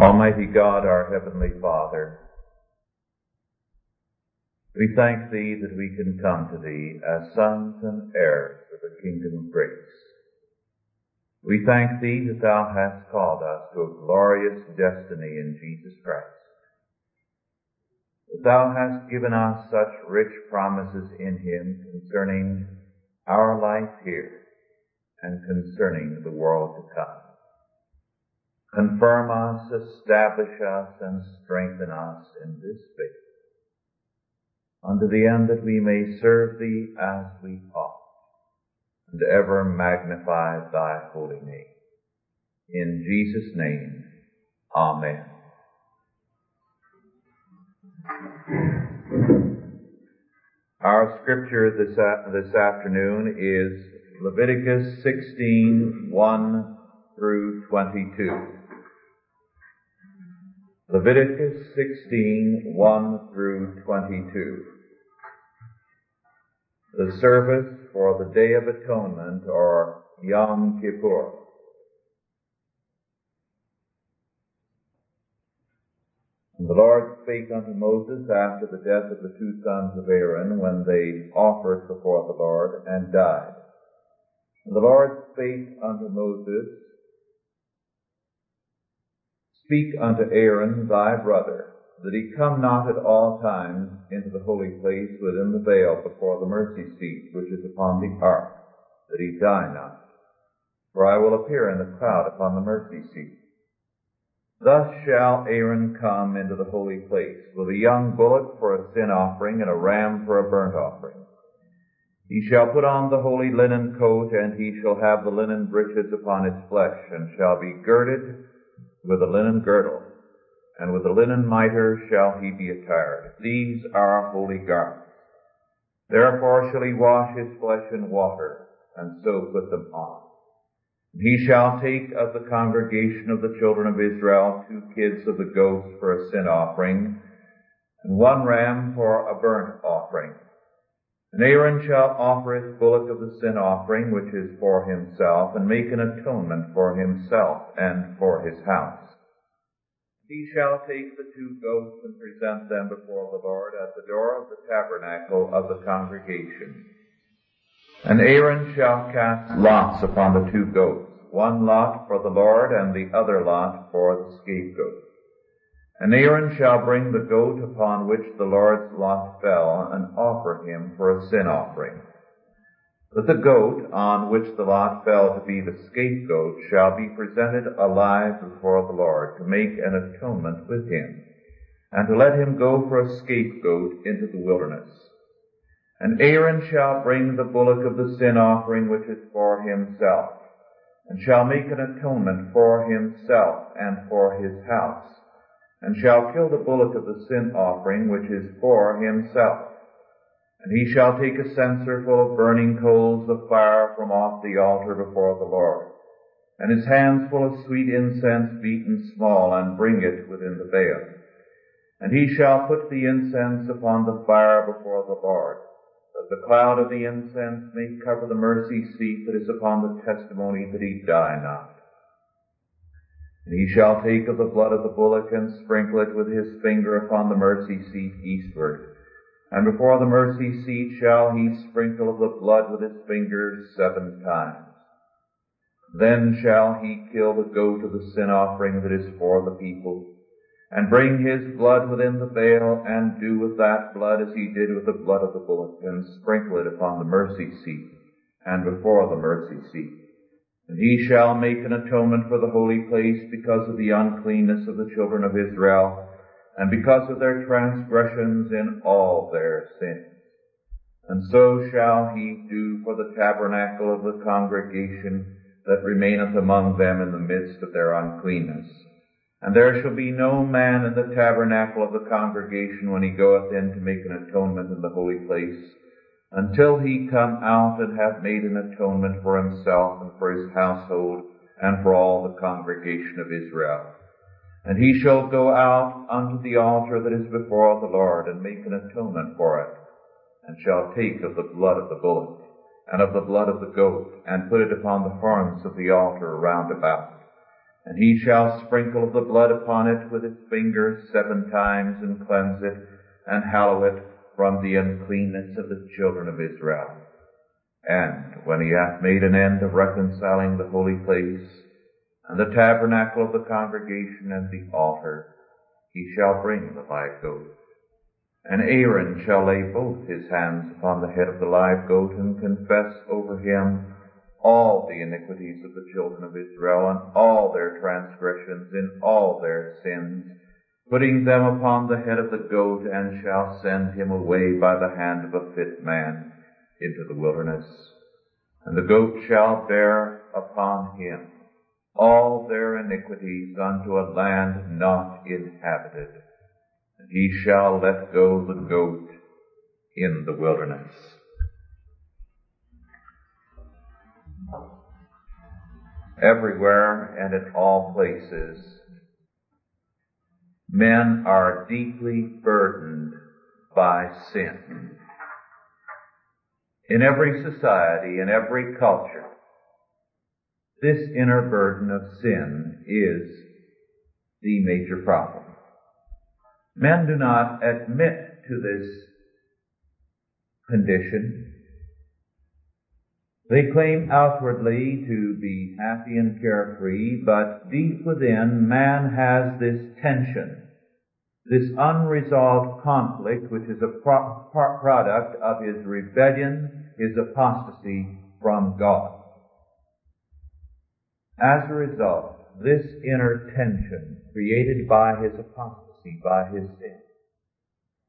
Almighty God, our Heavenly Father, we thank Thee that we can come to Thee as sons and heirs of the kingdom of grace. We thank Thee that Thou hast called us to a glorious destiny in Jesus Christ. That Thou hast given us such rich promises in Him concerning our life here and concerning the world to come. Confirm us, establish us, and strengthen us in this faith, unto the end that we may serve Thee as we ought, and ever magnify Thy holy name. In Jesus' name, Amen. Our scripture this, uh, this afternoon is Leviticus 16, 1 through 22. Leviticus 16, 1 through 22. The service for the Day of Atonement or Yom Kippur. And the Lord spake unto Moses after the death of the two sons of Aaron when they offered before the Lord and died. And the Lord spake unto Moses, Speak unto Aaron thy brother, that he come not at all times into the holy place within the veil before the mercy seat which is upon the ark, that he die not. For I will appear in the cloud upon the mercy seat. Thus shall Aaron come into the holy place with a young bullock for a sin offering and a ram for a burnt offering. He shall put on the holy linen coat, and he shall have the linen breeches upon his flesh, and shall be girded with a linen girdle, and with a linen mitre shall he be attired. These are holy garments. Therefore shall he wash his flesh in water, and so put them on. And He shall take of the congregation of the children of Israel two kids of the goats for a sin offering, and one ram for a burnt offering. And Aaron shall offer his bullock of the sin offering, which is for himself, and make an atonement for himself and for his house. He shall take the two goats and present them before the Lord at the door of the tabernacle of the congregation. And Aaron shall cast lots upon the two goats, one lot for the Lord and the other lot for the scapegoat. And Aaron shall bring the goat upon which the Lord's lot fell and offer him for a sin offering. But the goat on which the lot fell to be the scapegoat shall be presented alive before the Lord to make an atonement with him and to let him go for a scapegoat into the wilderness. And Aaron shall bring the bullock of the sin offering which is for himself and shall make an atonement for himself and for his house and shall kill the bullock of the sin offering which is for himself. And he shall take a censer full of burning coals of fire from off the altar before the Lord, and his hands full of sweet incense beaten small, and bring it within the veil. And he shall put the incense upon the fire before the Lord, that the cloud of the incense may cover the mercy seat that is upon the testimony that he die not. And he shall take of the blood of the bullock and sprinkle it with his finger upon the mercy seat eastward. And before the mercy seat shall he sprinkle of the blood with his fingers seven times. Then shall he kill the goat of the sin offering that is for the people, and bring his blood within the veil, and do with that blood as he did with the blood of the bullock, and sprinkle it upon the mercy seat, and before the mercy seat. And he shall make an atonement for the holy place because of the uncleanness of the children of Israel, and because of their transgressions in all their sins. And so shall he do for the tabernacle of the congregation that remaineth among them in the midst of their uncleanness. And there shall be no man in the tabernacle of the congregation when he goeth in to make an atonement in the holy place, until he come out and have made an atonement for himself and for his household and for all the congregation of Israel. And he shall go out unto the altar that is before the Lord and make an atonement for it, and shall take of the blood of the bullock and of the blood of the goat and put it upon the horns of the altar round about. And he shall sprinkle the blood upon it with his fingers seven times and cleanse it and hallow it from the uncleanness of the children of Israel. And when he hath made an end of reconciling the holy place and the tabernacle of the congregation and the altar, he shall bring the live goat. And Aaron shall lay both his hands upon the head of the live goat and confess over him all the iniquities of the children of Israel and all their transgressions in all their sins, putting them upon the head of the goat and shall send him away by the hand of a fit man into the wilderness. And the goat shall bear upon him all their iniquities unto a land not inhabited. And he shall let go the goat in the wilderness. Everywhere and in all places, men are deeply burdened by sin. In every society, in every culture, this inner burden of sin is the major problem. Men do not admit to this condition. They claim outwardly to be happy and carefree, but deep within man has this tension, this unresolved conflict which is a pro- product of his rebellion, his apostasy from God. As a result, this inner tension created by his apostasy, by his sin,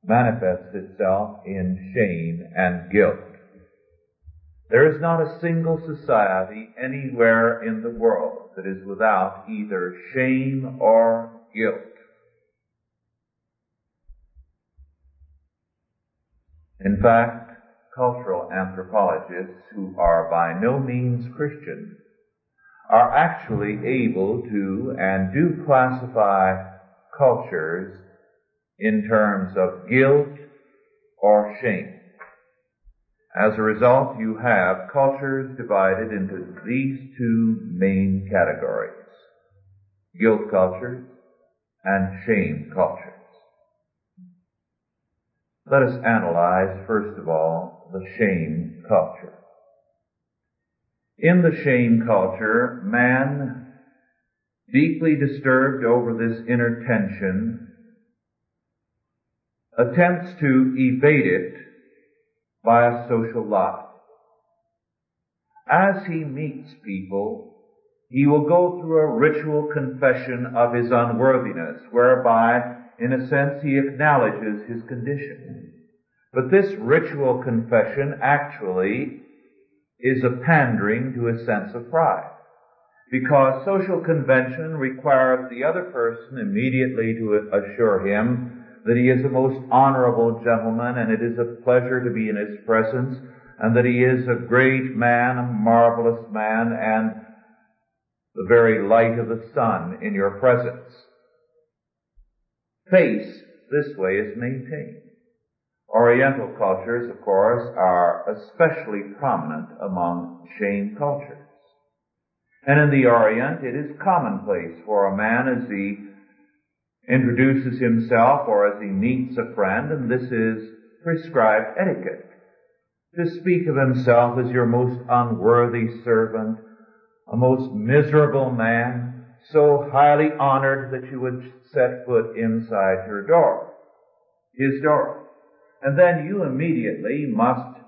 manifests itself in shame and guilt. There is not a single society anywhere in the world that is without either shame or guilt. In fact, cultural anthropologists who are by no means Christian are actually able to and do classify cultures in terms of guilt or shame. As a result, you have cultures divided into these two main categories. Guilt cultures and shame cultures. Let us analyze, first of all, the shame culture. In the shame culture, man, deeply disturbed over this inner tension, attempts to evade it by a social life. As he meets people, he will go through a ritual confession of his unworthiness, whereby, in a sense, he acknowledges his condition. But this ritual confession actually is a pandering to a sense of pride. Because social convention requires the other person immediately to assure him that he is a most honorable gentleman and it is a pleasure to be in his presence and that he is a great man, a marvelous man and the very light of the sun in your presence. Face this way is maintained. Oriental cultures, of course, are especially prominent among shame cultures. And in the Orient, it is commonplace for a man as he introduces himself or as he meets a friend, and this is prescribed etiquette, to speak of himself as your most unworthy servant, a most miserable man, so highly honored that you would set foot inside your door, his door. And then you immediately must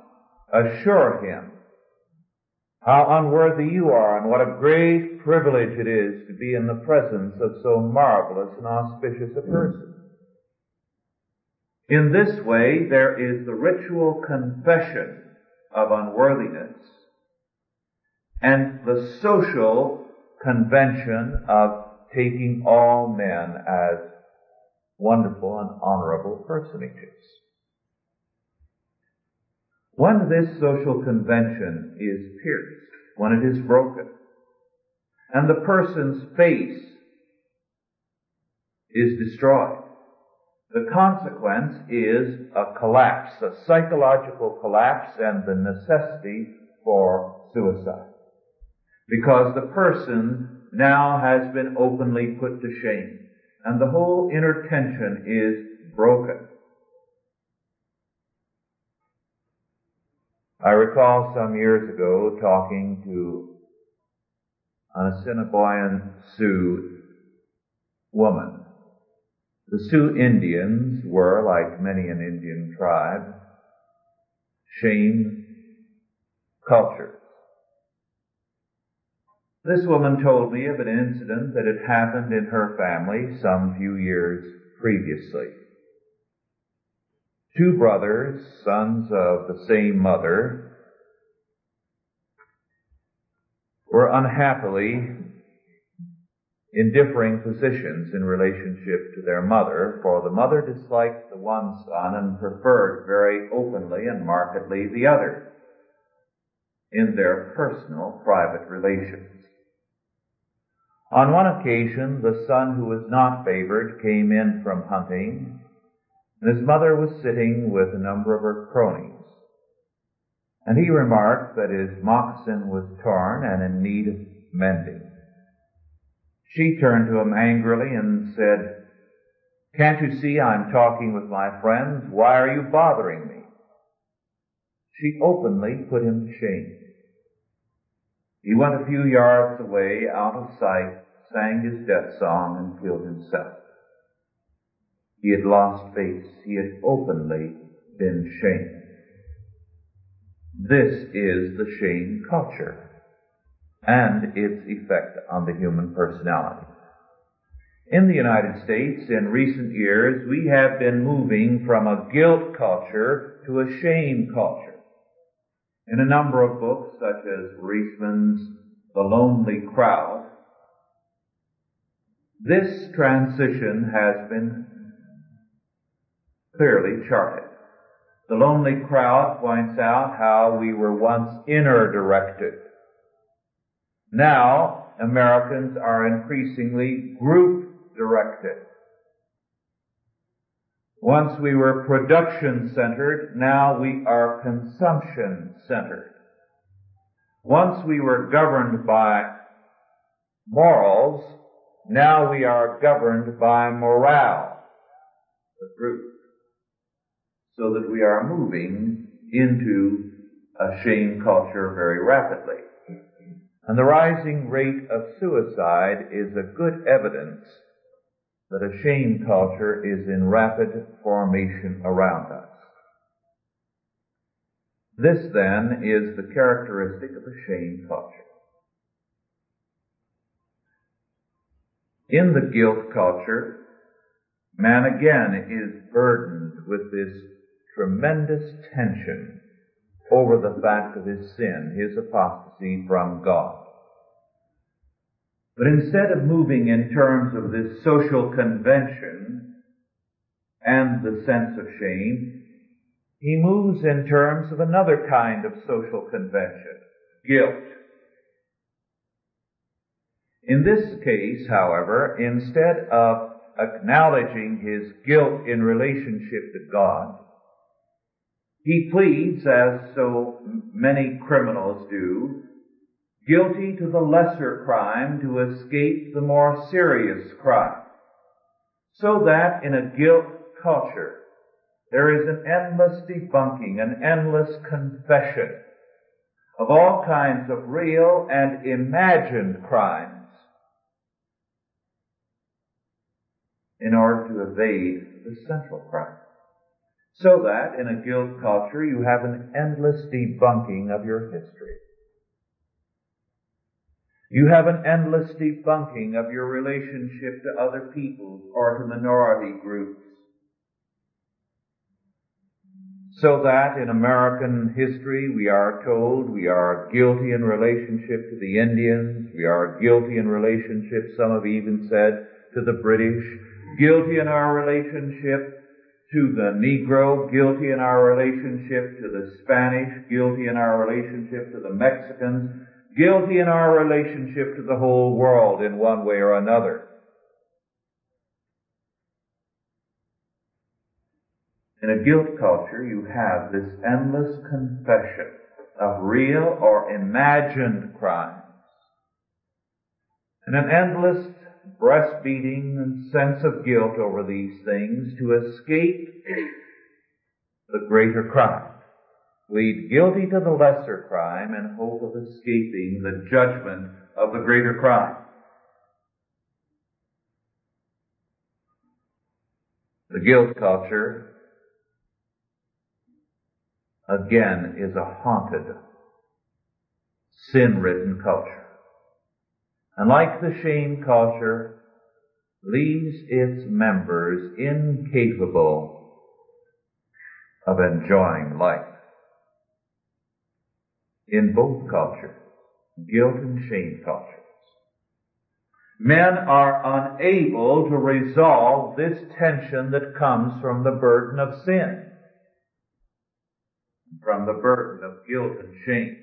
assure him how unworthy you are and what a great privilege it is to be in the presence of so marvelous and auspicious a person. In this way, there is the ritual confession of unworthiness and the social convention of taking all men as wonderful and honorable personages. When this social convention is pierced, when it is broken, and the person's face is destroyed, the consequence is a collapse, a psychological collapse and the necessity for suicide. Because the person now has been openly put to shame, and the whole inner tension is broken. I recall some years ago talking to an Assiniboine Sioux woman. The Sioux Indians were, like many an Indian tribe, shame cultures. This woman told me of an incident that had happened in her family some few years previously. Two brothers, sons of the same mother, were unhappily in differing positions in relationship to their mother, for the mother disliked the one son and preferred very openly and markedly the other in their personal, private relations. On one occasion, the son who was not favored came in from hunting and his mother was sitting with a number of her cronies. And he remarked that his moccasin was torn and in need of mending. She turned to him angrily and said, Can't you see I'm talking with my friends? Why are you bothering me? She openly put him to shame. He went a few yards away, out of sight, sang his death song, and killed himself. He had lost face. He had openly been shamed. This is the shame culture and its effect on the human personality. In the United States, in recent years, we have been moving from a guilt culture to a shame culture. In a number of books, such as Riesman's The Lonely Crowd, this transition has been clearly charted. The lonely crowd points out how we were once inner directed. Now, Americans are increasingly group directed. Once we were production centered, now we are consumption centered. Once we were governed by morals, now we are governed by morale, the group so that we are moving into a shame culture very rapidly. And the rising rate of suicide is a good evidence that a shame culture is in rapid formation around us. This then is the characteristic of a shame culture. In the guilt culture, man again is burdened with this tremendous tension over the fact of his sin, his apostasy from God. But instead of moving in terms of this social convention and the sense of shame, he moves in terms of another kind of social convention, guilt. In this case, however, instead of acknowledging his guilt in relationship to God, he pleads, as so many criminals do, guilty to the lesser crime to escape the more serious crime. So that in a guilt culture, there is an endless debunking, an endless confession of all kinds of real and imagined crimes in order to evade the central crime. So that in a guilt culture you have an endless debunking of your history. You have an endless debunking of your relationship to other peoples or to minority groups. So that in American history we are told we are guilty in relationship to the Indians, we are guilty in relationship, some have even said, to the British, guilty in our relationship to the Negro, guilty in our relationship to the Spanish, guilty in our relationship to the Mexicans, guilty in our relationship to the whole world in one way or another. In a guilt culture, you have this endless confession of real or imagined crimes. and an endless breastbeating and sense of guilt over these things to escape the greater crime. Plead guilty to the lesser crime in hope of escaping the judgment of the greater crime. The guilt culture, again, is a haunted, sin-ridden culture. And like the shame culture, leaves its members incapable of enjoying life. In both cultures, guilt and shame cultures, men are unable to resolve this tension that comes from the burden of sin, from the burden of guilt and shame.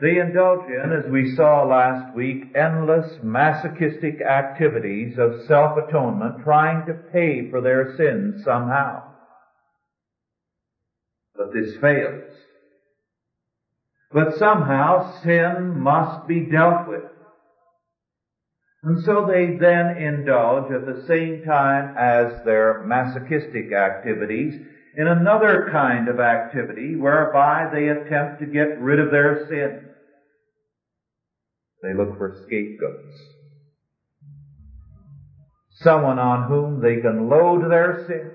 They indulge in, as we saw last week, endless masochistic activities of self-atonement trying to pay for their sins somehow. But this fails. But somehow sin must be dealt with. And so they then indulge at the same time as their masochistic activities in another kind of activity whereby they attempt to get rid of their sin. They look for scapegoats. Someone on whom they can load their sin.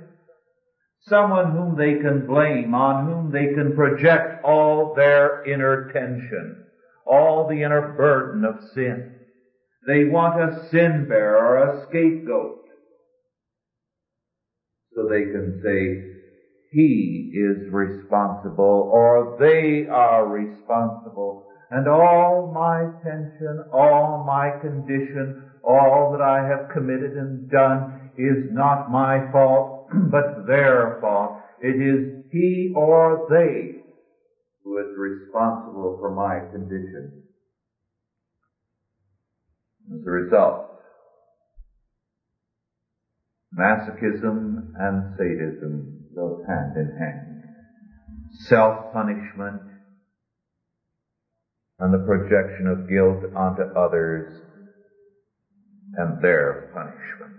Someone whom they can blame, on whom they can project all their inner tension, all the inner burden of sin. They want a sin bearer, a scapegoat. So they can say, he is responsible or they are responsible and all my tension, all my condition, all that I have committed and done is not my fault, but their fault. It is he or they who is responsible for my condition. As a result, masochism and sadism go hand in hand. Self-punishment and the projection of guilt onto others and their punishment.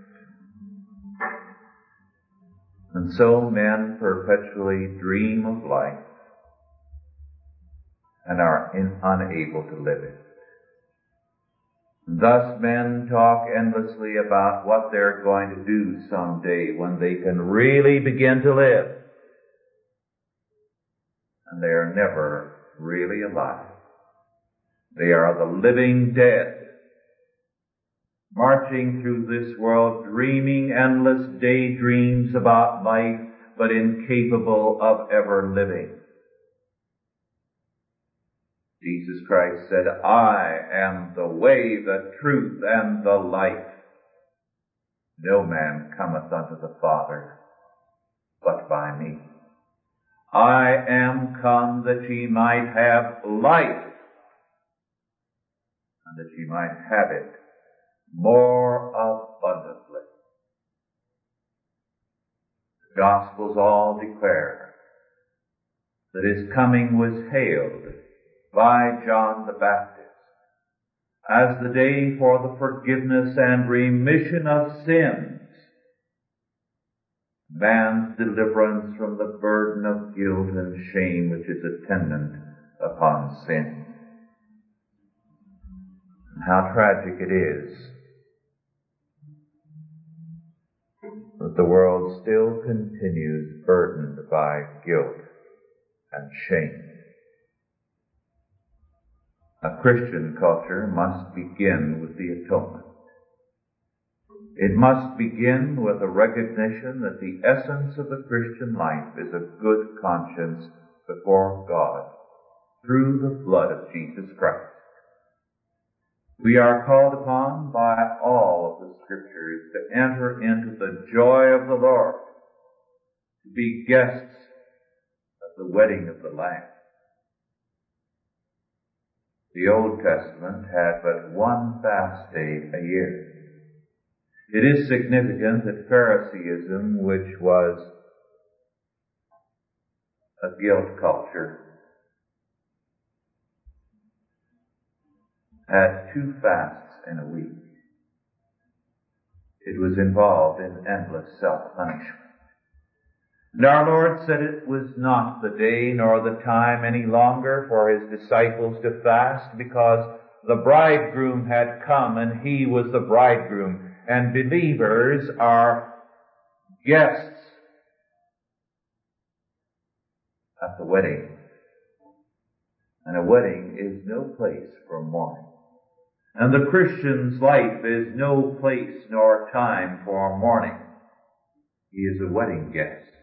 And so men perpetually dream of life and are in, unable to live it. Thus men talk endlessly about what they're going to do someday when they can really begin to live. And they are never really alive. They are the living dead, marching through this world, dreaming endless daydreams about life, but incapable of ever living. Jesus Christ said, I am the way, the truth, and the life. No man cometh unto the Father but by me. I am come that ye might have life and that ye might have it more abundantly. The Gospels all declare that his coming was hailed by John the Baptist as the day for the forgiveness and remission of sins, man's deliverance from the burden of guilt and shame which is attendant upon sin. How tragic it is that the world still continues burdened by guilt and shame. A Christian culture must begin with the atonement. It must begin with a recognition that the essence of the Christian life is a good conscience before God through the blood of Jesus Christ. We are called upon by all of the scriptures to enter into the joy of the Lord, to be guests at the wedding of the Lamb. The Old Testament had but one fast day a year. It is significant that Phariseeism, which was a guilt culture, had two fasts in a week. It was involved in endless self-punishment. And our Lord said it was not the day nor the time any longer for His disciples to fast because the bridegroom had come and He was the bridegroom and believers are guests at the wedding. And a wedding is no place for mourning. And the Christian's life is no place nor time for mourning. He is a wedding guest.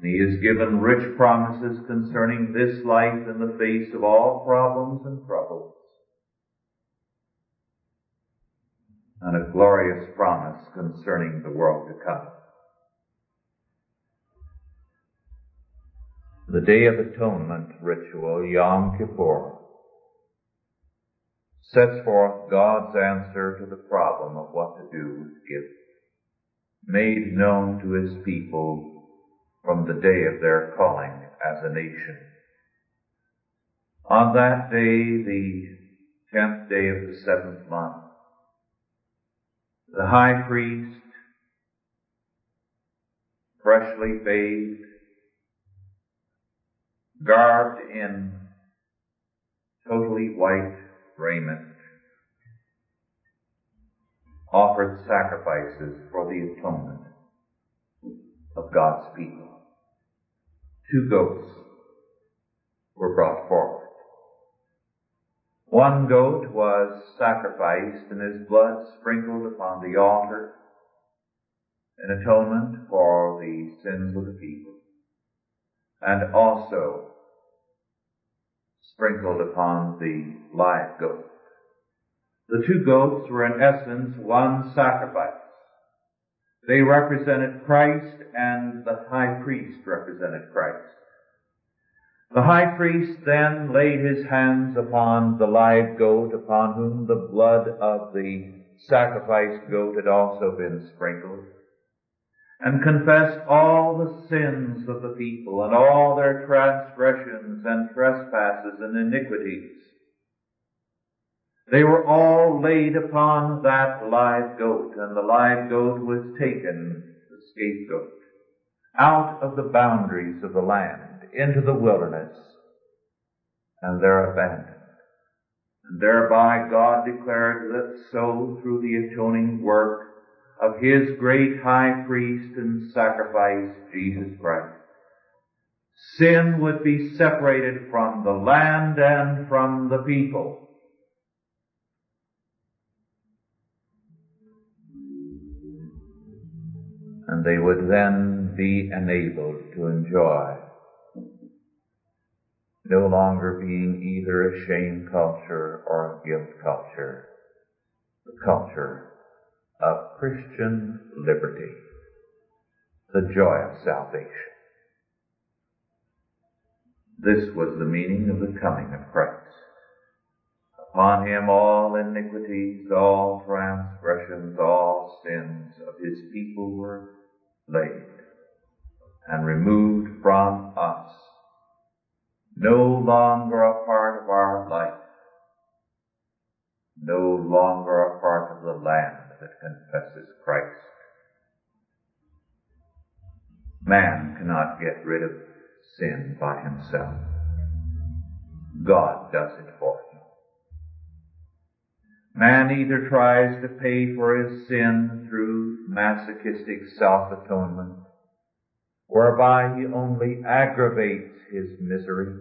And he has given rich promises concerning this life in the face of all problems and troubles. And a glorious promise concerning the world to come. The Day of Atonement ritual, Yom Kippur, sets forth God's answer to the problem of what to do with gifts, made known to His people from the day of their calling as a nation. On that day, the tenth day of the seventh month, the high priest, freshly bathed, garbed in totally white raiment, offered sacrifices for the atonement of God's people. Two goats were brought forward. One goat was sacrificed and his blood sprinkled upon the altar in atonement for the sins of the people and also sprinkled upon the live goat. The two goats were in essence one sacrifice. They represented Christ and the high priest represented Christ. The high priest then laid his hands upon the live goat upon whom the blood of the sacrificed goat had also been sprinkled and confessed all the sins of the people and all their transgressions and trespasses and iniquities. They were all laid upon that live goat, and the live goat was taken, the scapegoat, out of the boundaries of the land into the wilderness, and there abandoned. And thereby God declared that so through the atoning work of his great high priest and sacrifice, Jesus Christ. Sin would be separated from the land and from the people. And they would then be enabled to enjoy no longer being either a shame culture or a guilt culture, the culture of Christian liberty, the joy of salvation. This was the meaning of the coming of Christ. Upon him all iniquities, all transgressions, all sins of his people were laid and removed from us, no longer a part of our life, no longer a part of the land that confesses Christ. Man cannot get rid of sin by himself. God does it for him. Man either tries to pay for his sin through masochistic self-atonement, whereby he only aggravates his misery,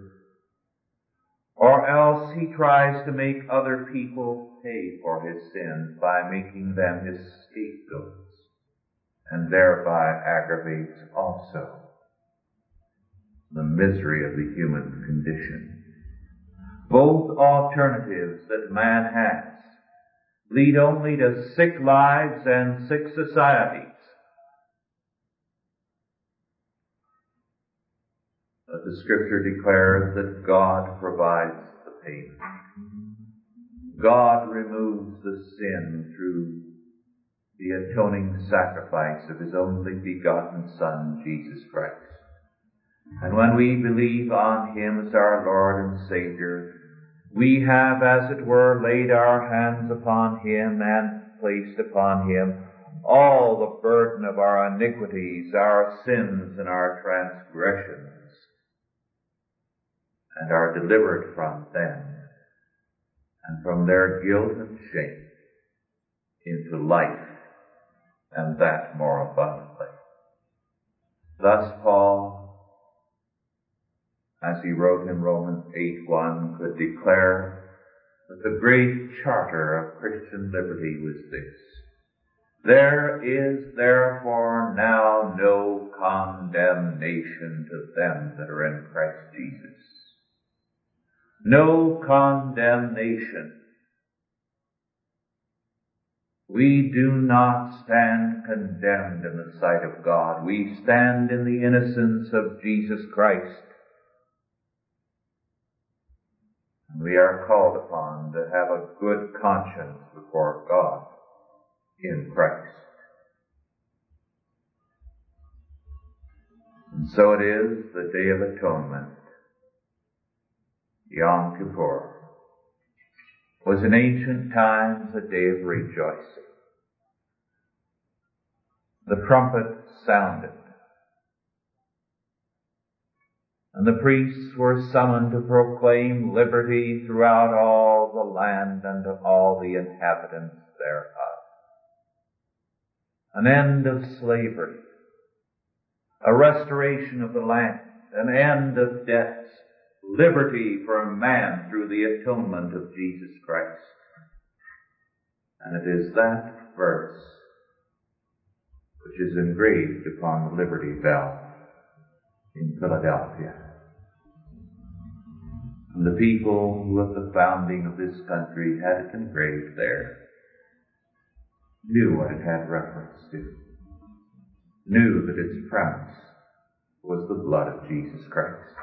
or else he tries to make other people pay for his sins by making them his scapegoats, and thereby aggravates also the misery of the human condition. Both alternatives that man has lead only to sick lives and sick societies. But the scripture declares that God provides the payment. God removes the sin through the atoning sacrifice of His only begotten Son, Jesus Christ. And when we believe on Him as our Lord and Savior, we have, as it were, laid our hands upon him and placed upon him all the burden of our iniquities, our sins, and our transgressions, and are delivered from them and from their guilt and shame into life, and that more abundantly. Thus Paul as he wrote in Romans 8.1, could declare that the great charter of Christian liberty was this. There is therefore now no condemnation to them that are in Christ Jesus. No condemnation. We do not stand condemned in the sight of God. We stand in the innocence of Jesus Christ we are called upon to have a good conscience before God in Christ. And so it is the Day of Atonement, Yom Kippur, was in ancient times a day of rejoicing. The trumpet sounded. And the priests were summoned to proclaim liberty throughout all the land and to all the inhabitants thereof. An end of slavery, a restoration of the land, an end of debts, liberty for man through the atonement of Jesus Christ. And it is that verse which is engraved upon the Liberty Bell in Philadelphia. The people who at the founding of this country had it engraved there knew what it had reference to, knew that its premise was the blood of Jesus Christ.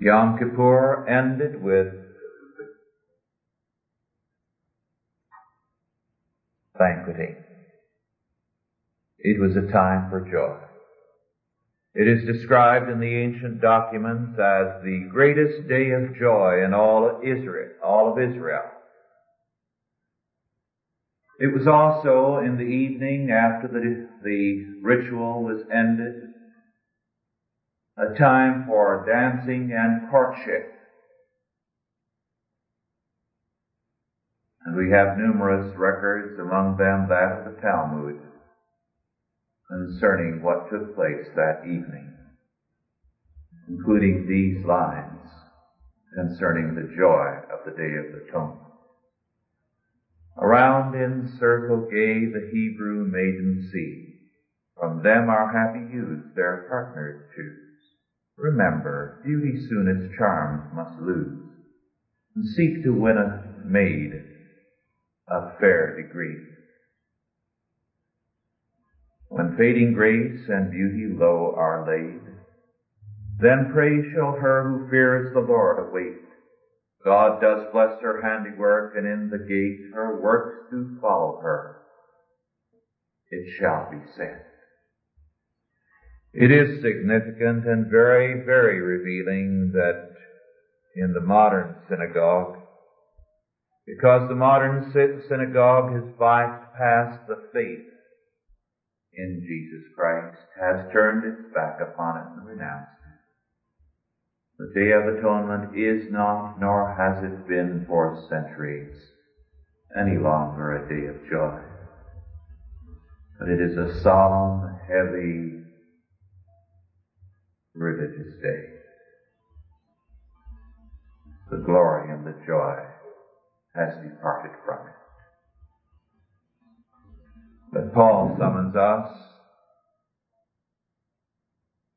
Yom Kippur ended with banqueting. It was a time for joy. It is described in the ancient documents as the greatest day of joy in all Israel, all of Israel. It was also in the evening after the, the ritual was ended, a time for dancing and courtship. And we have numerous records, among them that of the Talmud, concerning what took place that evening, including these lines concerning the joy of the Day of Atonement. Around in circle gay the Hebrew maidens see, from them our happy youth their partners choose. Remember, beauty soon its charms must lose, and seek to win a maid of fair degree. When fading grace and beauty low are laid, then praise shall her who fears the Lord await. God does bless her handiwork, and in the gate her works do follow her. It shall be said. It is significant and very, very revealing that in the modern synagogue, because the modern synagogue has bypassed the faith in Jesus Christ has turned its back upon it and renounced it. The Day of Atonement is not, nor has it been for centuries, any longer a day of joy. But it is a solemn, heavy, religious day. The glory and the joy has departed from it. But Paul summons us,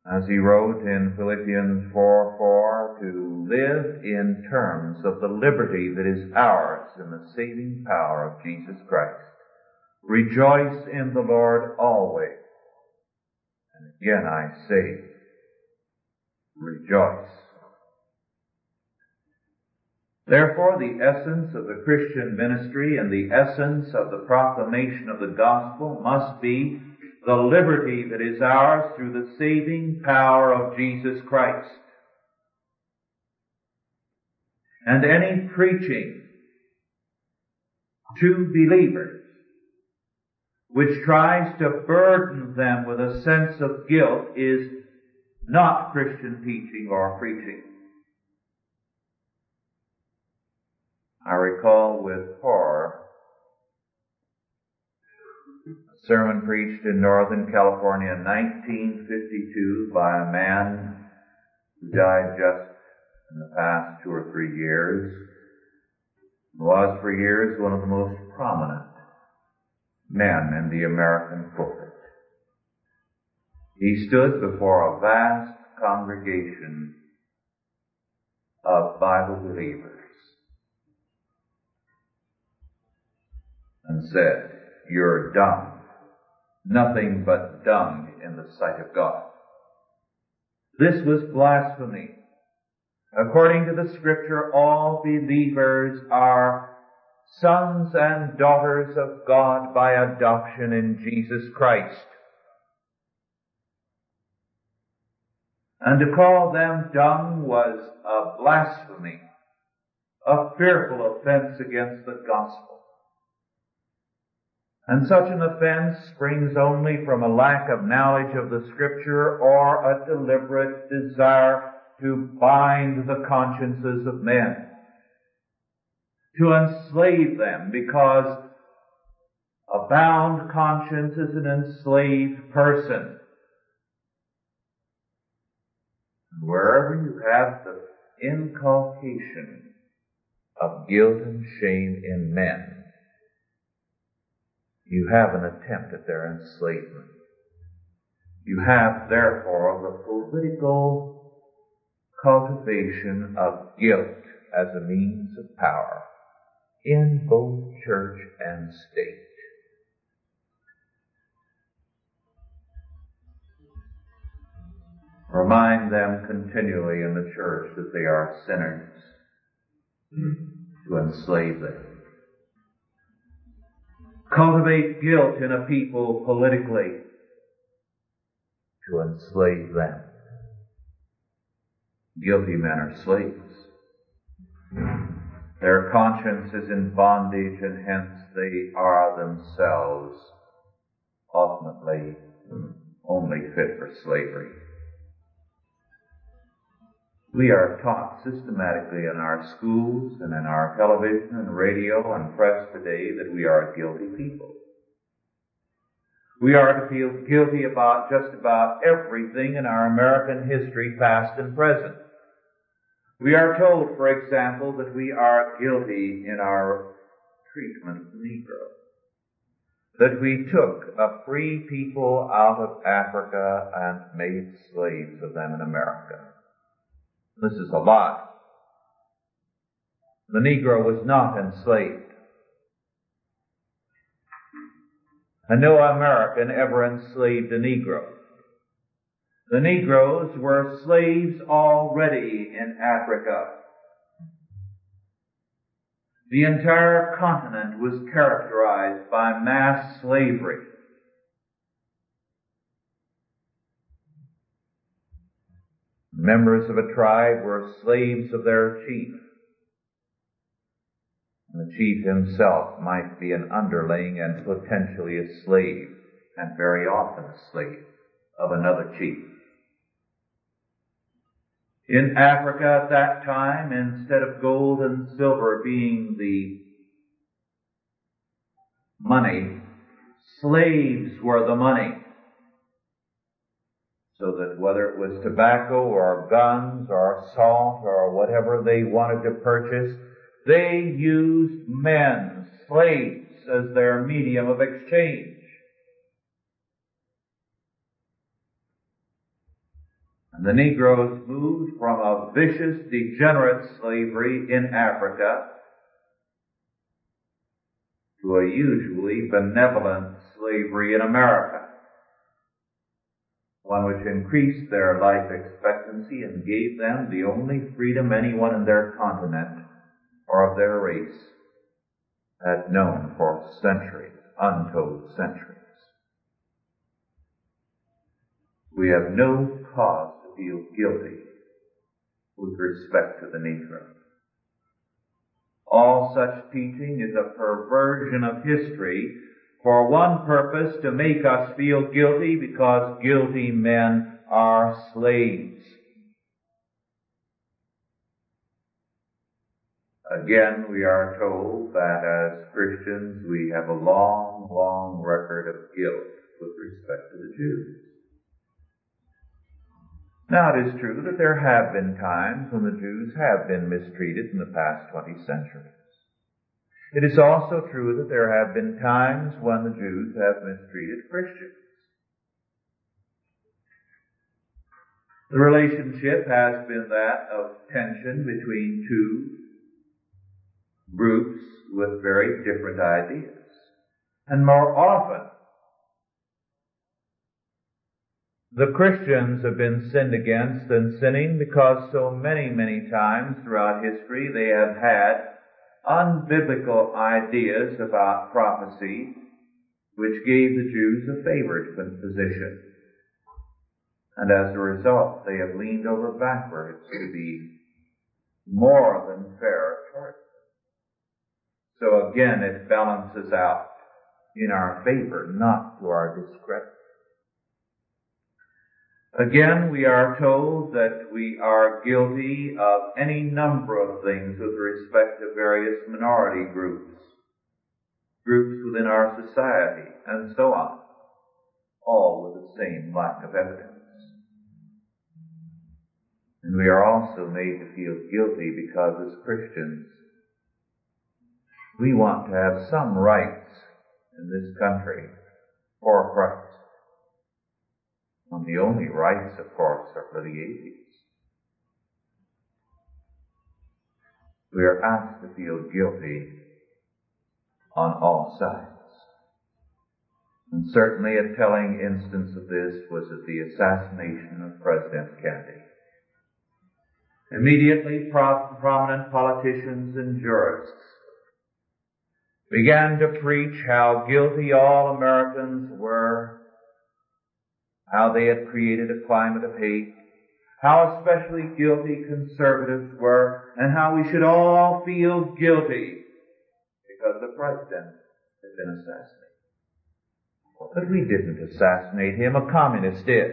as he wrote in Philippians 4 4, to live in terms of the liberty that is ours in the saving power of Jesus Christ. Rejoice in the Lord always. And again I say, rejoice. Therefore, the essence of the Christian ministry and the essence of the proclamation of the gospel must be the liberty that is ours through the saving power of Jesus Christ. And any preaching to believers which tries to burden them with a sense of guilt is not Christian teaching or preaching. I recall with horror a sermon preached in Northern California in 1952 by a man who died just in the past two or three years, was for years one of the most prominent men in the American pulpit. He stood before a vast congregation of Bible believers and said, You're dung, nothing but dung in the sight of God. This was blasphemy. According to the scripture, all believers are sons and daughters of God by adoption in Jesus Christ. And to call them dung was a blasphemy, a fearful offense against the gospel. And such an offense springs only from a lack of knowledge of the scripture or a deliberate desire to bind the consciences of men, to enslave them because a bound conscience is an enslaved person. Wherever you have the inculcation of guilt and shame in men, you have an attempt at their enslavement. You have, therefore, the political cultivation of guilt as a means of power in both church and state. Remind them continually in the church that they are sinners to enslave them. Cultivate guilt in a people politically to enslave them. Guilty men are slaves. Their conscience is in bondage and hence they are themselves ultimately only fit for slavery. We are taught systematically in our schools and in our television and radio and press today that we are a guilty people. We are to feel guilty about just about everything in our American history, past and present. We are told, for example, that we are guilty in our treatment of the. That we took a free people out of Africa and made slaves of them in America. This is a lie. The Negro was not enslaved. And no American ever enslaved a Negro. The Negroes were slaves already in Africa. The entire continent was characterized by mass slavery. Members of a tribe were slaves of their chief. And the chief himself might be an underling and potentially a slave, and very often a slave of another chief. In Africa at that time, instead of gold and silver being the money, slaves were the money so that whether it was tobacco or guns or salt or whatever they wanted to purchase, they used men, slaves, as their medium of exchange. And the Negroes moved from a vicious, degenerate slavery in Africa to a usually benevolent slavery in America one which increased their life expectancy and gave them the only freedom anyone in their continent or of their race had known for centuries, untold centuries. We have no cause to feel guilty with respect to the Negro. All such teaching is a perversion of history for one purpose to make us feel guilty because guilty men are slaves. Again, we are told that as Christians we have a long, long record of guilt with respect to the Jews. Now it is true that there have been times when the Jews have been mistreated in the past 20 centuries. It is also true that there have been times when the Jews have mistreated Christians. The relationship has been that of tension between two groups with very different ideas. And more often, the Christians have been sinned against and sinning because so many, many times throughout history they have had unbiblical ideas about prophecy which gave the Jews a favored position. And as a result, they have leaned over backwards to be more than fair them. So again, it balances out in our favor, not to our discredit. Again, we are told that we are guilty of any number of things with respect to various minority groups, groups within our society, and so on, all with the same lack of evidence. And we are also made to feel guilty because as Christians, we want to have some rights in this country for Christ. And the only rights, of course, are for the atheists. We are asked to feel guilty on all sides. And certainly a telling instance of this was at the assassination of President Kennedy. Immediately, prominent politicians and jurists began to preach how guilty all Americans were how they had created a climate of hate, how especially guilty conservatives were, and how we should all feel guilty because the president had been assassinated. But we didn't assassinate him, a communist did.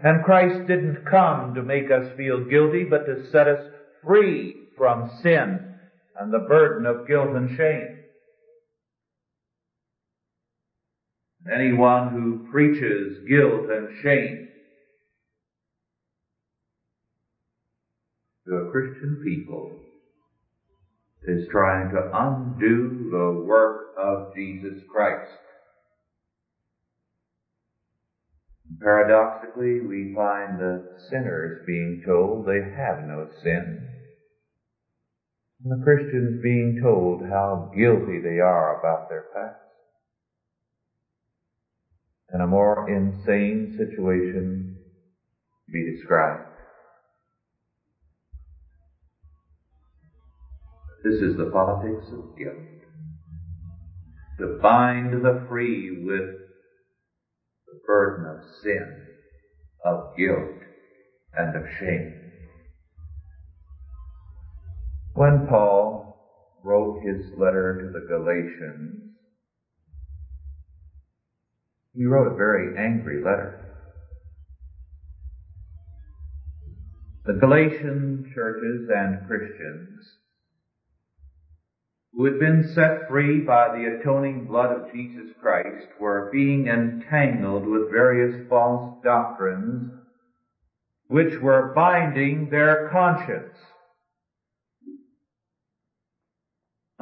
And Christ didn't come to make us feel guilty, but to set us free from sin and the burden of guilt and shame. Anyone who preaches guilt and shame to a Christian people is trying to undo the work of Jesus Christ. Paradoxically, we find the sinners being told they have no sin. And the Christians being told how guilty they are about their past and a more insane situation be described. This is the politics of guilt. To bind the free with the burden of sin, of guilt, and of shame. When Paul wrote his letter to the Galatians, he wrote a very angry letter. The Galatian churches and Christians who had been set free by the atoning blood of Jesus Christ were being entangled with various false doctrines which were binding their conscience.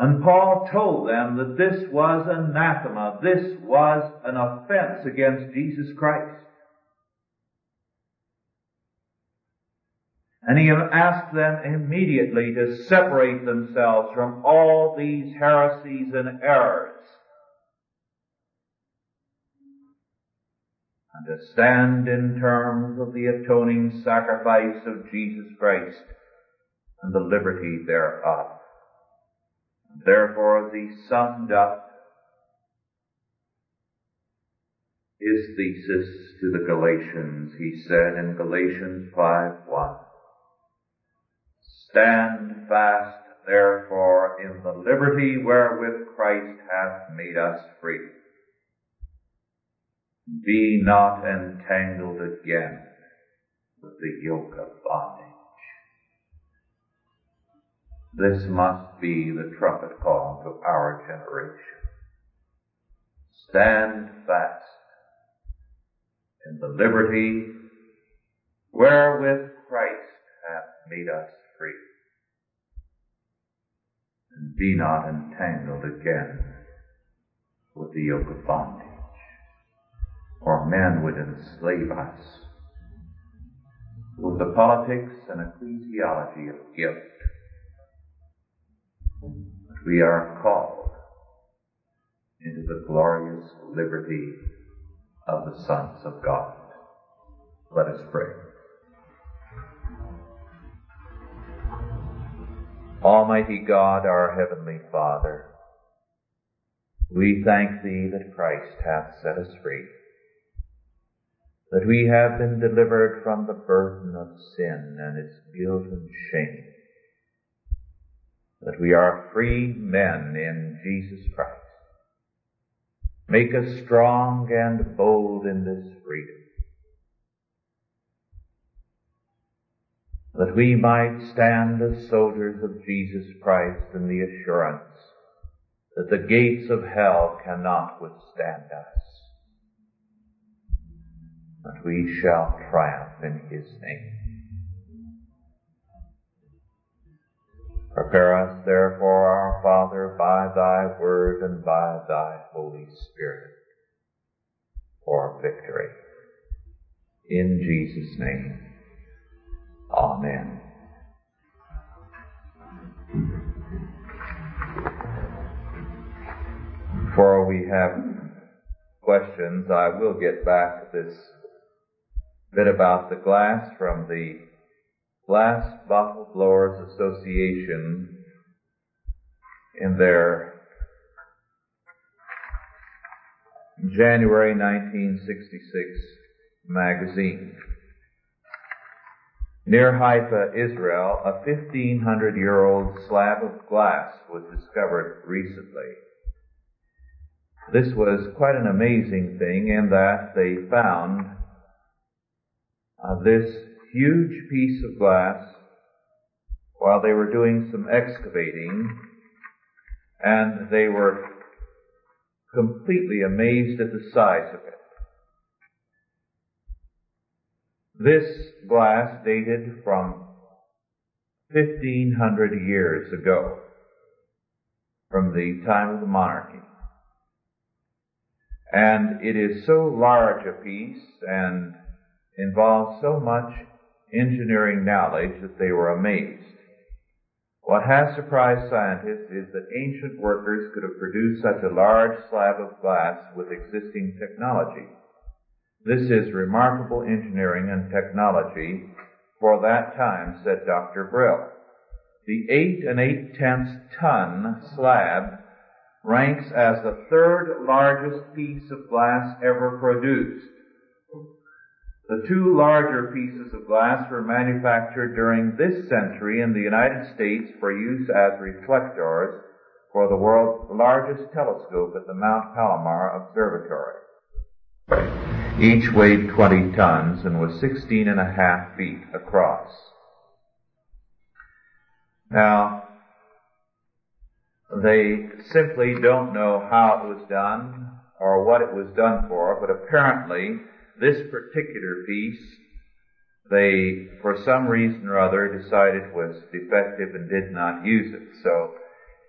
And Paul told them that this was anathema. This was an offense against Jesus Christ. And he asked them immediately to separate themselves from all these heresies and errors. And to stand in terms of the atoning sacrifice of Jesus Christ and the liberty thereof. Therefore, as he summed up his thesis to the Galatians, he said in Galatians 5:1, Stand fast, therefore, in the liberty wherewith Christ hath made us free. Be not entangled again with the yoke of bondage. This must be the trumpet call to our generation. Stand fast in the liberty wherewith Christ hath made us free. And be not entangled again with the yoke of bondage, or men would enslave us with the politics and ecclesiology of guilt. We are called into the glorious liberty of the sons of God. Let us pray. Almighty God, our heavenly Father, we thank Thee that Christ hath set us free, that we have been delivered from the burden of sin and its guilt and shame, that we are free men in Jesus Christ. Make us strong and bold in this freedom. that we might stand as soldiers of Jesus Christ in the assurance that the gates of hell cannot withstand us, that we shall triumph in His name. Prepare us therefore, our Father, by Thy word and by Thy Holy Spirit for victory. In Jesus' name. Amen. Before we have questions, I will get back to this bit about the glass from the Glass Bottle Blowers Association in their January 1966 magazine. Near Haifa, Israel, a 1500 year old slab of glass was discovered recently. This was quite an amazing thing in that they found uh, this huge piece of glass while they were doing some excavating and they were completely amazed at the size of it. This glass dated from 1500 years ago, from the time of the monarchy. And it is so large a piece and involves so much engineering knowledge that they were amazed. What has surprised scientists is that ancient workers could have produced such a large slab of glass with existing technology. This is remarkable engineering and technology for that time, said Dr. Brill. The eight and eight tenths ton slab ranks as the third largest piece of glass ever produced. The two larger pieces of glass were manufactured during this century in the United States for use as reflectors for the world's largest telescope at the Mount Palomar Observatory. Each weighed 20 tons and was 16 and a half feet across. Now, they simply don't know how it was done or what it was done for, but apparently this particular piece they, for some reason or other, decided was defective and did not use it. So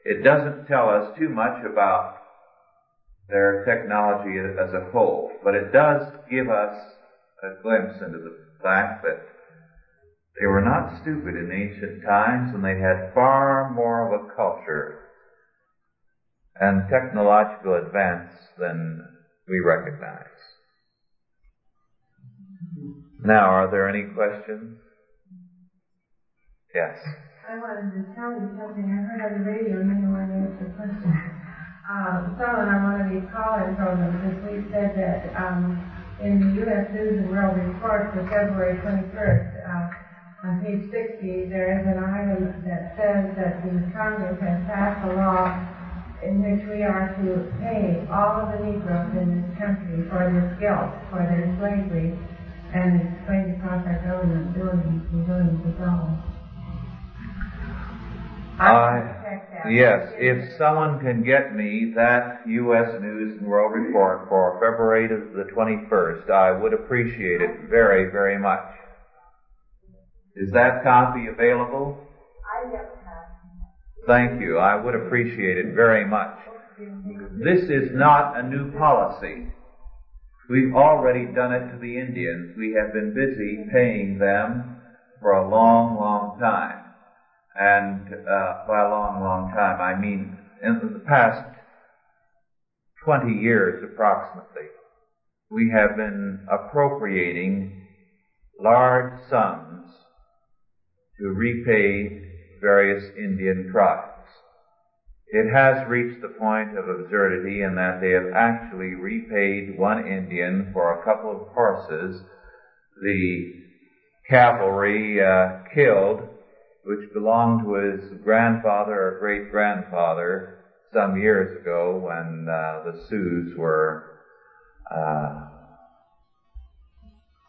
it doesn't tell us too much about their technology as a whole, but it does give us a glimpse into the fact that they were not stupid in ancient times and they had far more of a culture and technological advance than we recognize. Now, are there any questions? Yes. I wanted to tell you something I heard on the radio and you want to answer the question um, someone on one of these call-in programs this week said that um, in the U.S. News and World Report for February 21st, uh, on page 60, there is an item that says that the Congress has passed a law in which we are to pay all of the Negroes in this country for their guilt, for their slavery, and it's going to cost our government billions and billions of dollars. I, yes, if someone can get me that U.S. News and World Report for February the 21st, I would appreciate it very, very much. Is that copy available? I have. Thank you. I would appreciate it very much. This is not a new policy. We've already done it to the Indians. We have been busy paying them for a long, long time. And uh, by a long, long time, I mean in the past 20 years approximately, we have been appropriating large sums to repay various Indian tribes. It has reached the point of absurdity in that they have actually repaid one Indian for a couple of horses the cavalry uh, killed, which belonged to his grandfather or great grandfather some years ago when uh, the Sioux were uh,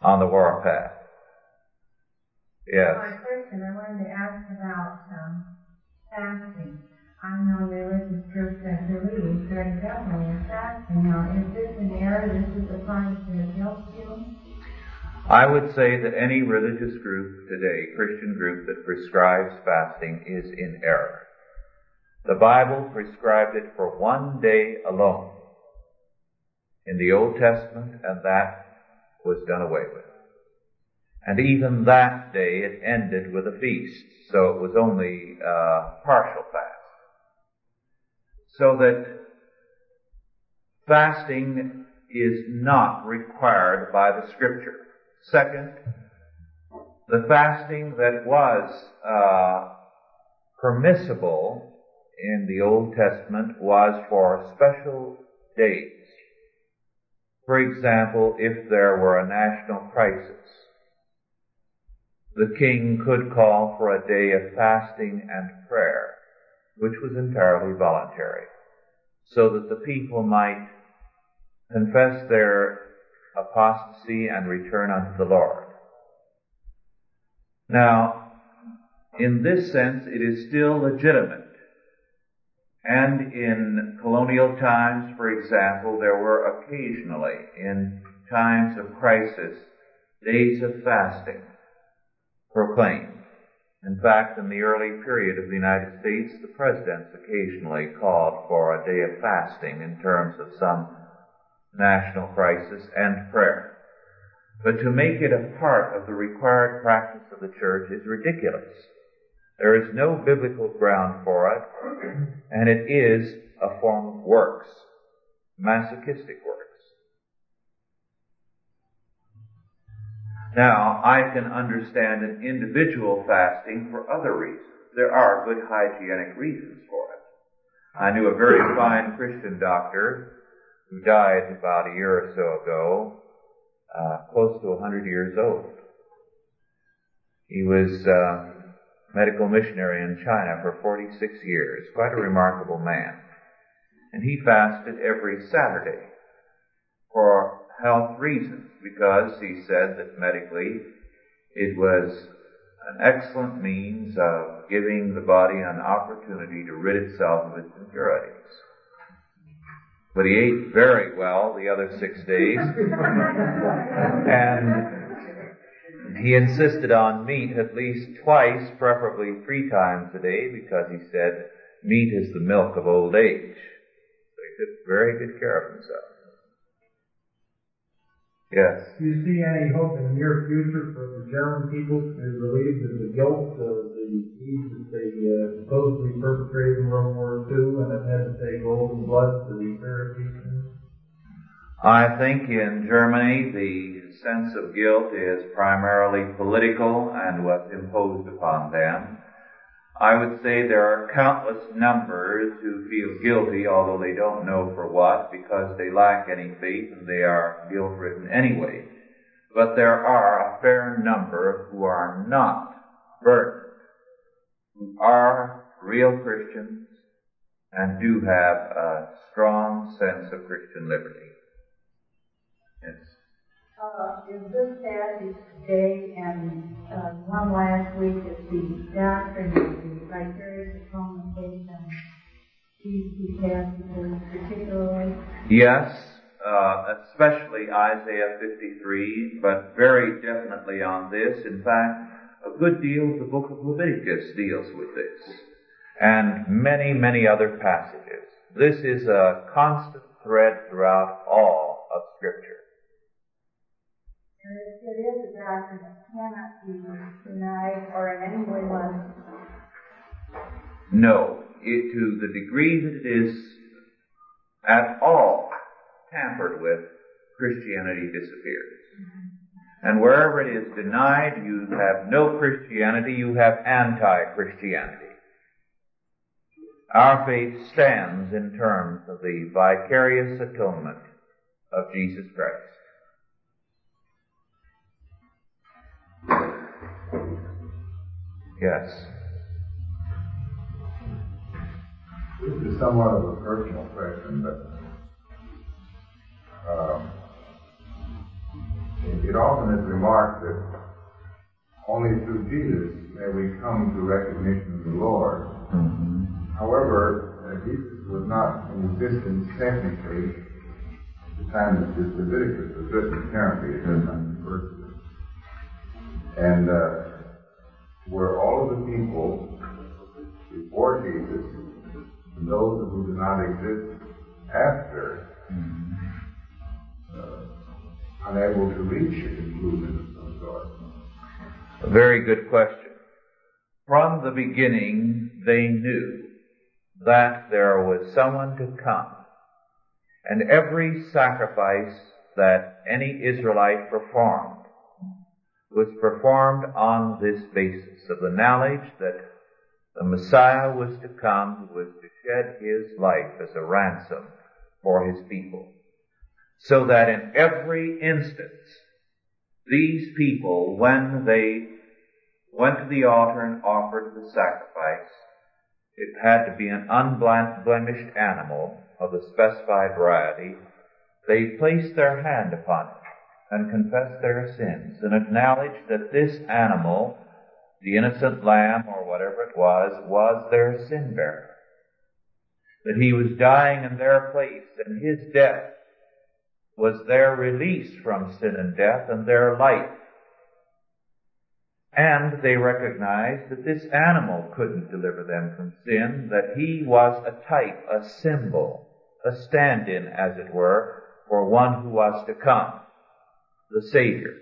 on the warpath. Yes. My question, I wanted to ask about um, fasting. I know religious groups that believe very definitely in fasting. Now, is this an error? This is a part of their guilt feeling? I would say that any religious group today, Christian group that prescribes fasting is in error. The Bible prescribed it for one day alone in the Old Testament, and that was done away with. And even that day it ended with a feast, so it was only a partial fast. So that fasting is not required by the scripture. Second, the fasting that was uh, permissible in the Old Testament was for special days. For example, if there were a national crisis, the king could call for a day of fasting and prayer, which was entirely voluntary, so that the people might confess their apostasy and return unto the Lord. Now, in this sense, it is still legitimate. And in colonial times, for example, there were occasionally, in times of crisis, days of fasting proclaimed. In fact, in the early period of the United States, the presidents occasionally called for a day of fasting in terms of some national crisis and prayer. But to make it a part of the required practice of the church is ridiculous. There is no biblical ground for it, and it is a form of works, masochistic works. Now, I can understand an individual fasting for other reasons. There are good hygienic reasons for it. I knew a very fine Christian doctor who died about a year or so ago, uh, close to 100 years old. He was a medical missionary in China for 46 years, quite a remarkable man. And he fasted every Saturday for health reasons because he said that medically it was an excellent means of giving the body an opportunity to rid itself of its impurities. But he ate very well the other six days. and he insisted on meat at least twice, preferably three times a day, because he said meat is the milk of old age. So he took very good care of himself. Yes. Do you see any hope in the near future for the German people to relieve the, the guilt of the deeds that they uh, supposedly perpetrated in World War II and have had to pay golden blood for the Pharisees? I think in Germany the sense of guilt is primarily political and was imposed upon them. I would say there are countless numbers who feel guilty, although they don't know for what, because they lack any faith and they are guilt ridden anyway. But there are a fair number who are not burdened, who are real Christians and do have a strong sense of Christian liberty. Yes. Uh, is this passage today and uh, one last week is the doctrine of the vicarious atonement based on particularly? Yes, uh, especially Isaiah 53, but very definitely on this. In fact, a good deal of the book of Leviticus deals with this, and many, many other passages. This is a constant thread throughout all of Scripture. It, is a doctrine that cannot be denied or in any way less. No, it, to the degree that it is at all tampered with, Christianity disappears. And wherever it is denied, you have no Christianity, you have anti-Christianity. Our faith stands in terms of the vicarious atonement of Jesus Christ. Yes. This is somewhat of a personal question, but um, it often is remarked that only through Jesus may we come to recognition of the Lord. Mm-hmm. However, uh, Jesus was not in existence technically at the time that this Leviticus was written, apparently it does not refer to. And uh, were all of the people before Jesus and those who do not exist after uh, unable to reach a conclusion of some sort? A very good question. From the beginning, they knew that there was someone to come. And every sacrifice that any Israelite performed was performed on this basis of the knowledge that the Messiah was to come, who was to shed his life as a ransom for his people. So that in every instance, these people, when they went to the altar and offered the sacrifice, it had to be an unblemished animal of the specified variety. They placed their hand upon it and confess their sins and acknowledge that this animal, the innocent lamb or whatever it was, was their sin bearer. That he was dying in their place and his death was their release from sin and death and their life. And they recognized that this animal couldn't deliver them from sin, that he was a type, a symbol, a stand-in, as it were, for one who was to come, the Savior.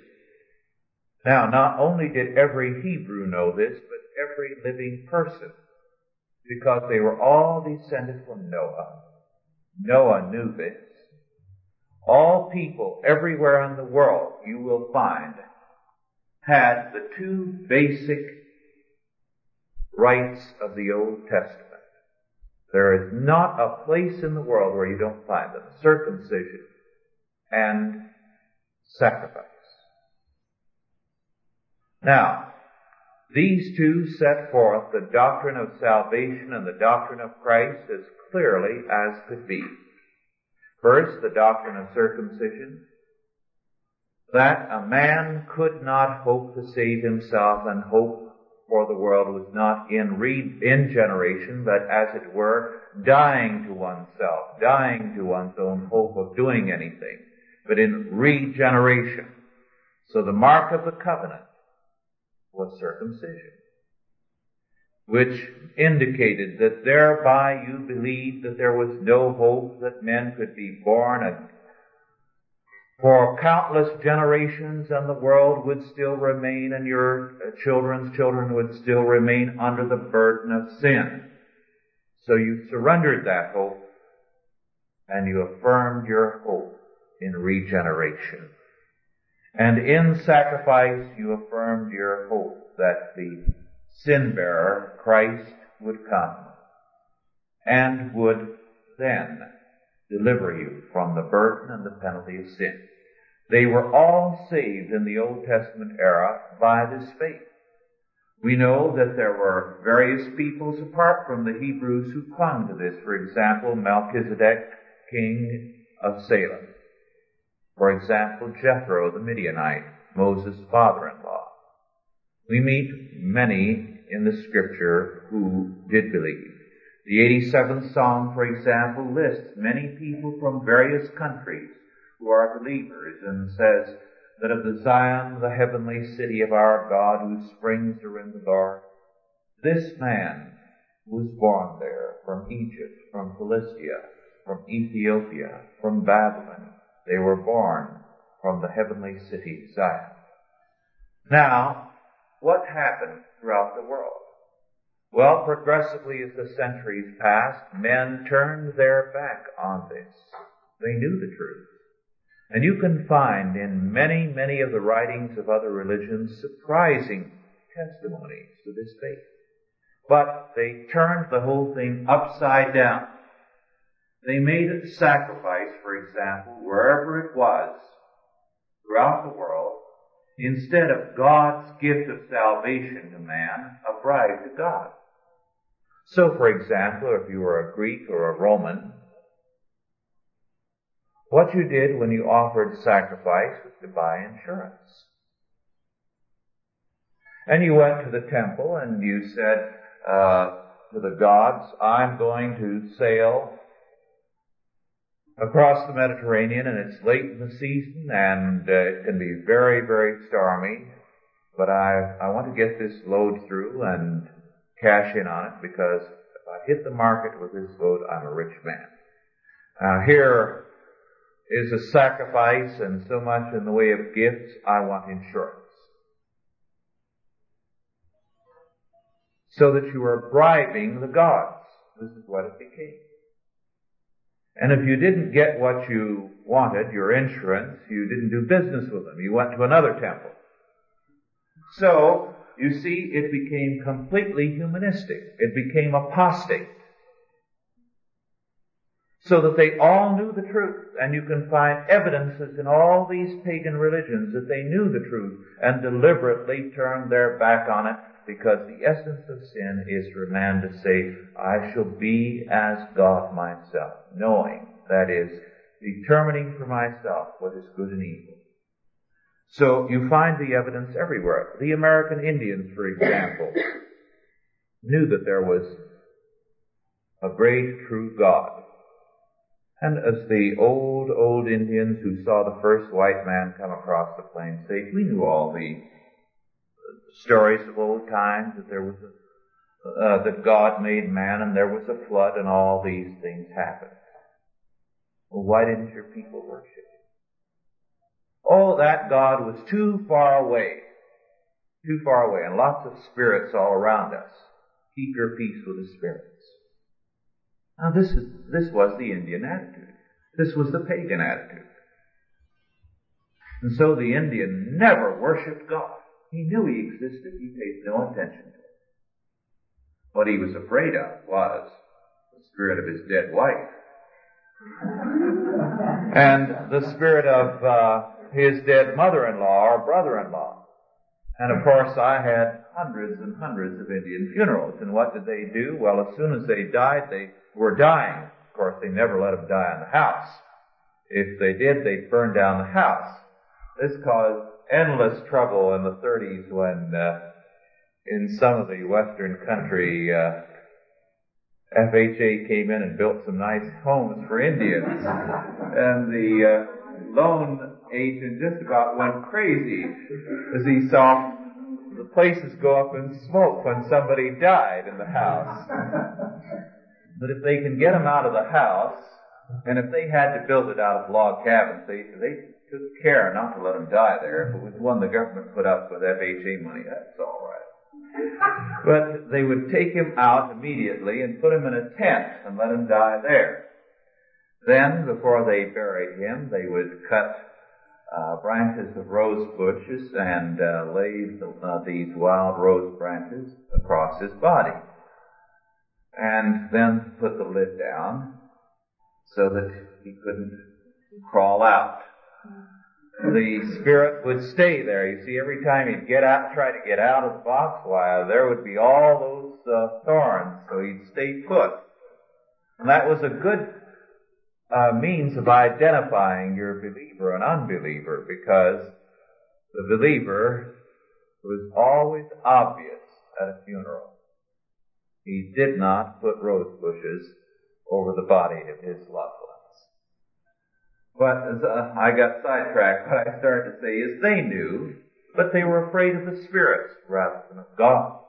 Now, not only did every Hebrew know this, but every living person, because they were all descended from Noah. Noah knew this. All people everywhere in the world, you will find, had the two basic rites of the Old Testament. There is not a place in the world where you don't find them. Circumcision and sacrifice. Now, these two set forth the doctrine of salvation and the doctrine of Christ as clearly as could be. First, the doctrine of circumcision, that a man could not hope to save himself and hope for the world was not in re- in generation, but as it were, dying to oneself, dying to one's own hope of doing anything, but in regeneration. So the mark of the covenant was circumcision, which indicated that thereby you believed that there was no hope that men could be born for countless generations and the world would still remain and your children's children would still remain under the burden of sin. So you surrendered that hope and you affirmed your hope in regeneration. And in sacrifice you affirmed your hope that the sin bearer, Christ, would come and would then deliver you from the burden and the penalty of sin. They were all saved in the Old Testament era by this faith. We know that there were various peoples apart from the Hebrews who clung to this. For example, Melchizedek, king of Salem. For example, Jethro the Midianite, Moses' father-in-law. We meet many in the scripture who did believe. The 87th Psalm, for example, lists many people from various countries who are believers and says that of the Zion, the heavenly city of our God, whose springs are in the Lord, this man was born there from Egypt, from Philistia, from Ethiopia, from Babylon. They were born from the heavenly city, Zion. Now, what happened throughout the world? Well, progressively as the centuries passed, men turned their back on this. They knew the truth. And you can find in many, many of the writings of other religions surprising testimonies to this faith. But they turned the whole thing upside down. They made a sacrifice, for example, wherever it was, throughout the world, instead of God's gift of salvation to man, a bribe to God. So, for example, if you were a Greek or a Roman, what you did when you offered sacrifice was to buy insurance. And you went to the temple and you said uh, to the gods, I'm going to sail across the Mediterranean and it's late in the season and uh, it can be very, very stormy, but I, I want to get this load through and cash in on it because if I hit the market with this load, I'm a rich man. Now here is a sacrifice and so much in the way of gifts, I want insurance. So that you are bribing the gods. This is what it became. And if you didn't get what you wanted, your insurance, you didn't do business with them. You went to another temple. So, you see, it became completely humanistic. It became apostate so that they all knew the truth. And you can find evidences in all these pagan religions that they knew the truth and deliberately turned their back on it because the essence of sin is for man to say, I shall be as God myself, knowing, that is, determining for myself what is good and evil. So you find the evidence everywhere. The American Indians, for example, knew that there was a great true God and as the old, old Indians who saw the first white man come across the plains say, we knew all the stories of old times that there was a, uh, that God made man and there was a flood and all these things happened. Well, why didn't your people worship? Oh, that God was too far away. Too far away and lots of spirits all around us. Keep your peace with the spirits. Now this is, this was the Indian attitude. This was the pagan attitude. And so the Indian never worshipped God. He knew he existed. He paid no attention to it. What he was afraid of was the spirit of his dead wife. and the spirit of uh, his dead mother-in-law or brother-in-law. And of course I had hundreds and hundreds of Indian funerals. And what did they do? Well, as soon as they died, they were dying. Of course, they never let them die in the house. If they did, they'd burn down the house. This caused endless trouble in the 30s when, uh, in some of the western country, uh, FHA came in and built some nice homes for Indians. and the uh, loan agent just about went crazy as he saw the places go up in smoke when somebody died in the house. But if they can get them out of the house, and if they had to build it out of log cabins, they, they took care not to let him die there. If it was one the government put up with FHA money, that's all right. But they would take him out immediately and put him in a tent and let him die there. Then, before they buried him, they would cut uh, branches of rose bushes and uh, lay the, uh, these wild rose branches across his body and then put the lid down so that he couldn't crawl out. The spirit would stay there. You see, every time he'd get out, try to get out of the box, why, there would be all those uh, thorns, so he'd stay put. And that was a good uh, means of identifying your believer and unbeliever, because the believer was always obvious at a funeral. He did not put rose bushes over the body of his loved. But uh, I got sidetracked. What I started to say is they knew, but they were afraid of the spirits rather than of God.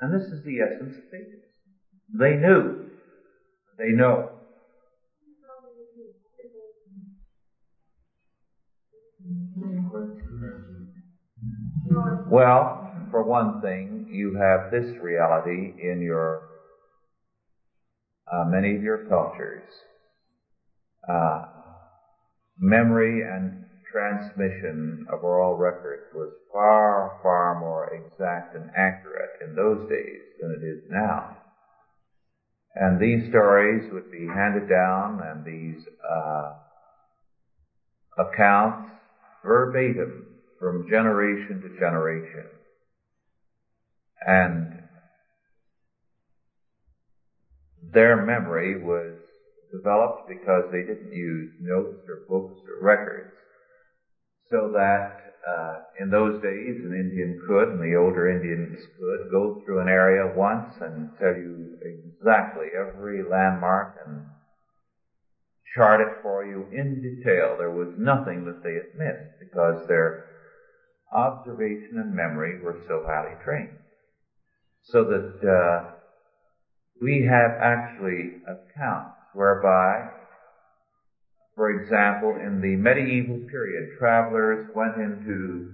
And this is the essence of faith. They knew. They know. Well, for one thing, you have this reality in your uh, many of your cultures. Uh, memory and transmission of oral records was far, far more exact and accurate in those days than it is now. And these stories would be handed down and these uh, accounts verbatim from generation to generation. And their memory was developed because they didn't use notes or books or records. So that uh, in those days, an Indian could, and the older Indians could, go through an area once and tell you exactly every landmark and chart it for you in detail. There was nothing that they had missed because their observation and memory were so highly trained. So that uh, we have actually accounts whereby, for example, in the medieval period, travelers went into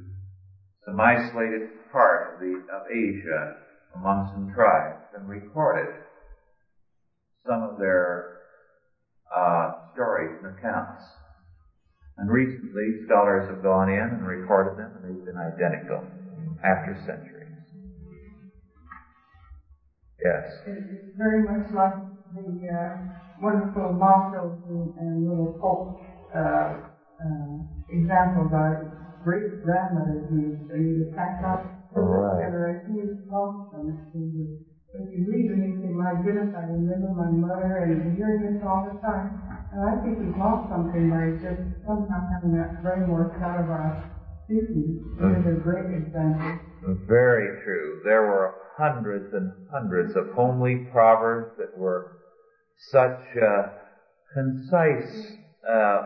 some isolated part of, the, of Asia among some tribes and recorded some of their uh, stories and accounts. And recently, scholars have gone in and recorded them, and they've been identical after centuries. Yes. It's very much like the uh, wonderful mottos and, and little folk uh, uh, examples our great grandmothers used. They used to pack up right. generation used lost them. If you read them, you say, my goodness, I remember my mother and hearing this all the time. And I think we've lost something by just sometimes having that framework out of our. It is a great example. Very true. There were hundreds and hundreds of homely proverbs that were such uh, concise uh,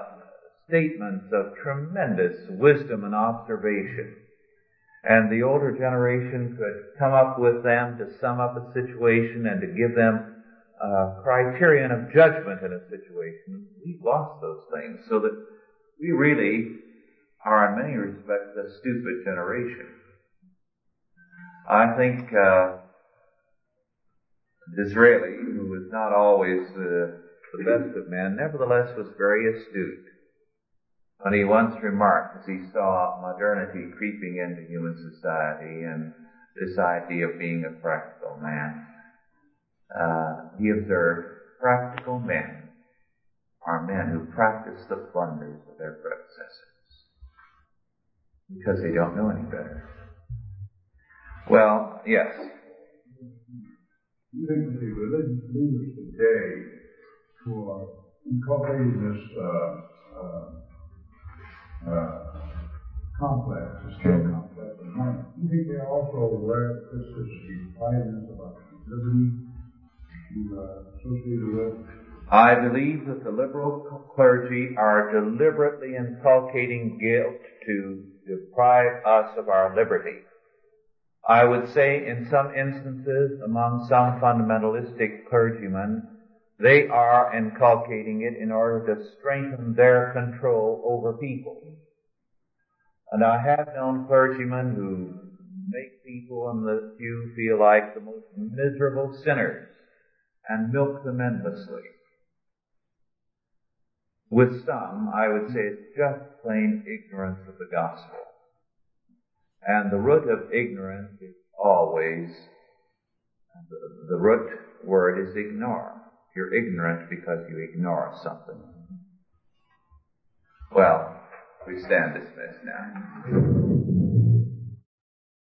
statements of tremendous wisdom and observation. And the older generation could come up with them to sum up a situation and to give them a criterion of judgment in a situation. We've lost those things so that we really are in many respects a stupid generation. I think uh, Disraeli, who was not always uh, the best of men, nevertheless was very astute. When he once remarked, as he saw modernity creeping into human society and this idea of being a practical man, uh, he observed, practical men are men who practice the blunders of their predecessors because they don't know any better. Well, yes. You think the religious leaders today who are inculcating this uh, uh, uh, complex, this guilt complex in mind, you think they're also aware that this is the fineness about liberty to, uh, associated with? I believe that the liberal clergy are deliberately inculcating guilt to deprive us of our liberty. I would say in some instances among some fundamentalistic clergymen, they are inculcating it in order to strengthen their control over people. And I have known clergymen who make people in the pew feel like the most miserable sinners and milk them endlessly. With some, I would say it's just plain ignorance of the gospel. And the root of ignorance is always, the, the root word is ignore. You're ignorant because you ignore something. Well, We stand dismissed now.